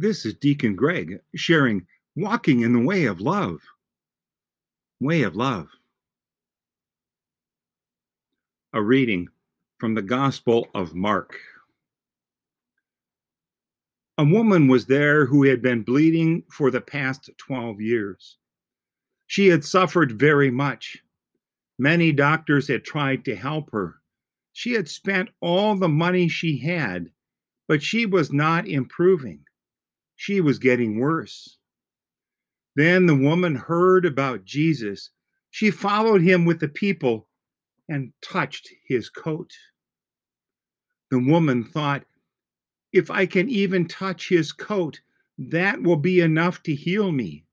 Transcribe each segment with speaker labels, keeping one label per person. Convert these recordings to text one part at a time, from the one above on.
Speaker 1: This is Deacon Greg sharing Walking in the Way of Love. Way of Love. A reading from the Gospel of Mark. A woman was there who had been bleeding for the past 12 years. She had suffered very much. Many doctors had tried to help her. She had spent all the money she had, but she was not improving she was getting worse. Then the woman heard about Jesus. She followed him with the people and touched his coat. The woman thought, if I can even touch his coat, that will be enough to heal me.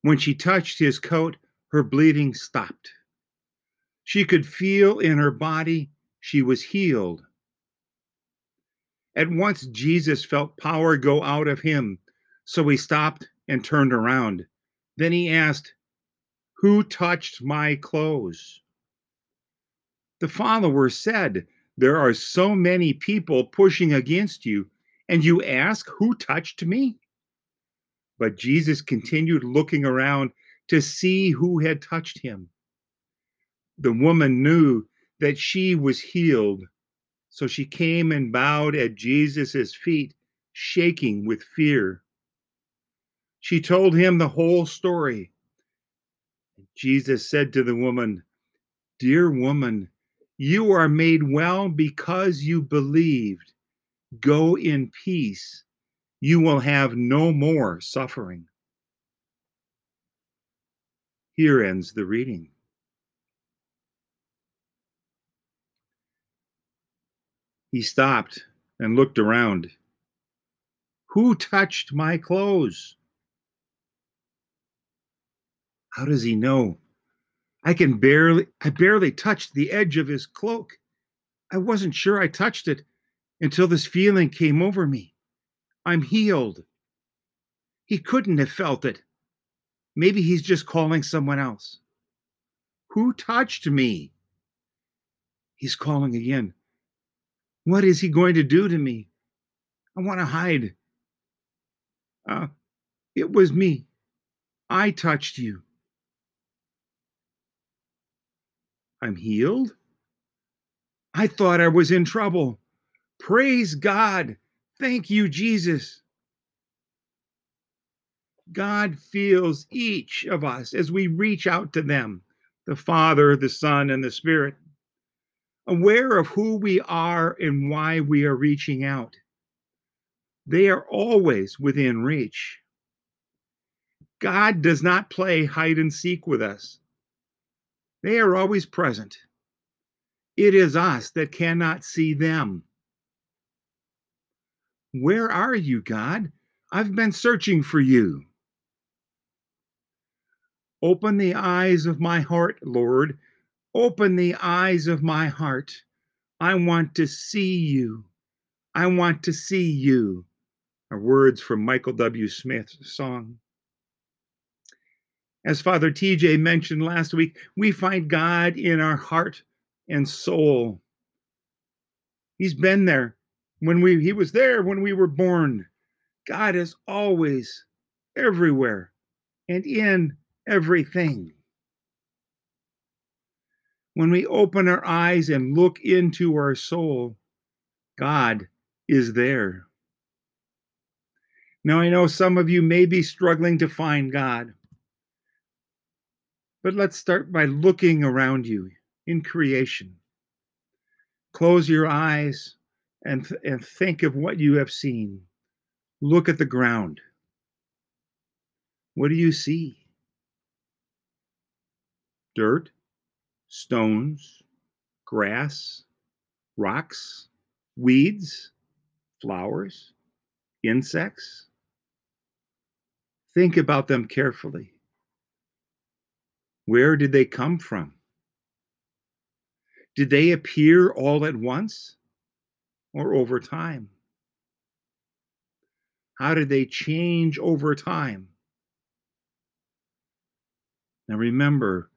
Speaker 1: When she touched his coat, her bleeding stopped. She could feel in her body she was healed. At once, Jesus felt power go out of him, so he stopped and turned around. Then he asked, Who touched my clothes? The follower said, There are so many people pushing against you, and you ask, Who touched me? But Jesus continued looking around to see who had touched him. The woman knew that she was healed so she came and bowed at Jesus' feet, shaking with fear. She told him the whole story. Jesus said to the woman, Dear woman, you are made well because you believed. Go in peace. You will have no more suffering. Here ends the reading. He stopped and looked around. Who touched my clothes? How does he know? I can barely, I barely touched the edge of his cloak. I wasn't sure I touched it until this feeling came over me. I'm healed. He couldn't have felt it. Maybe he's just calling someone else. Who touched me? He's calling again. What is he going to do to me? I want to hide. Uh, it was me. I touched you. I'm healed? I thought I was in trouble. Praise God. Thank you, Jesus. God feels each of us as we reach out to them the Father, the Son, and the Spirit aware of who we are and why we are reaching out. They are always within reach. God does not play hide and seek with us, they are always present. It is us that cannot see them. Where are you, God? I've been searching for you. Open the eyes of my heart, Lord, Open the eyes of my heart. I want to see you. I want to see you. Are words from Michael W. Smith's song. As Father TJ mentioned last week, we find God in our heart and soul. He's been there when we he was there when we were born. God is always everywhere and in everything when we open our eyes and look into our soul, God is there. Now, I know some of you may be struggling to find God, but let's start by looking around you in creation. Close your eyes and, th- and think of what you have seen. Look at the ground. What do you see? Dirt? Stones, grass, rocks, weeds, flowers, insects. Think about them carefully. Where did they come from? Did they appear all at once or over time? How did they change over time? Now remember,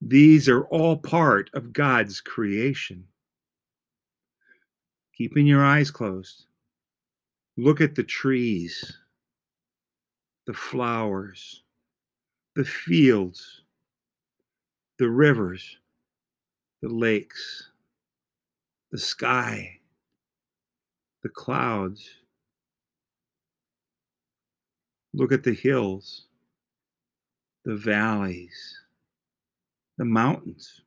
Speaker 1: these are all part of God's creation. Keeping your eyes closed. Look at the trees, the flowers, the fields, the rivers, the lakes, the sky, the clouds. Look at the hills, the valleys, the mountains.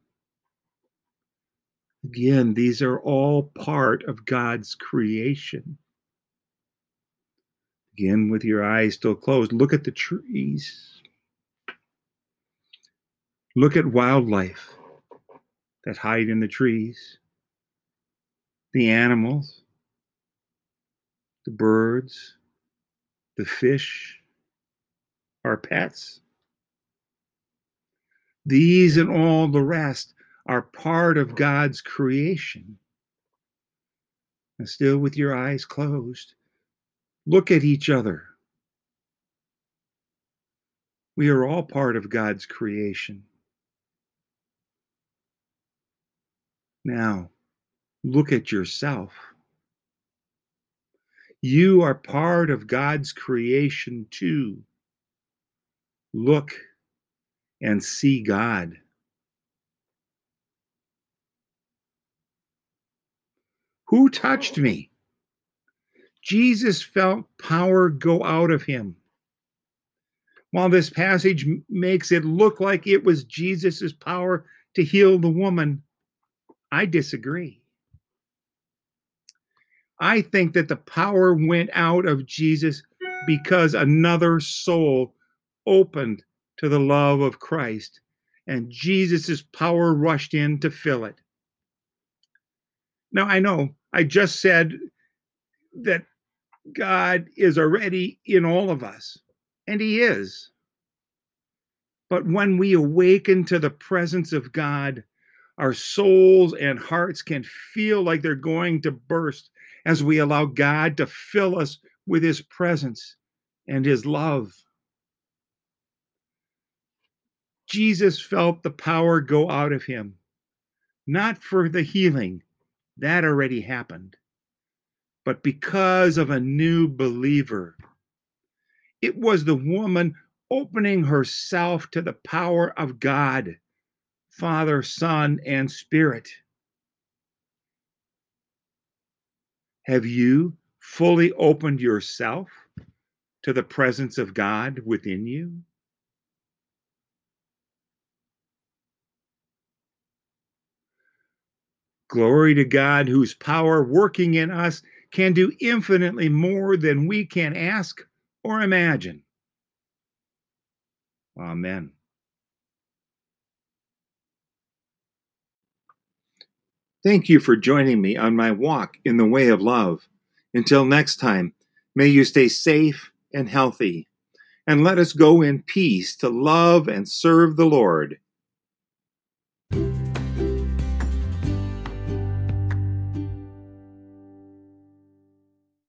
Speaker 1: Again, these are all part of God's creation. Again, with your eyes still closed, look at the trees. Look at wildlife that hide in the trees, the animals, the birds, the fish, our pets. These and all the rest are part of God's creation. And still with your eyes closed, look at each other. We are all part of God's creation. Now, look at yourself. You are part of God's creation too. Look and see God. Who touched me? Jesus felt power go out of him. While this passage makes it look like it was Jesus' power to heal the woman, I disagree. I think that the power went out of Jesus because another soul opened to the love of Christ and Jesus' power rushed in to fill it. Now, I know I just said that God is already in all of us, and He is. But when we awaken to the presence of God, our souls and hearts can feel like they're going to burst as we allow God to fill us with His presence and His love. Jesus felt the power go out of him, not for the healing, that already happened, but because of a new believer. It was the woman opening herself to the power of God Father, Son, and Spirit. Have you fully opened yourself to the presence of God within you? Glory to God, whose power working in us can do infinitely more than we can ask or imagine. Amen. Thank you for joining me on my walk in the way of love. Until next time, may you stay safe and healthy, and let us go in peace to love and serve the Lord.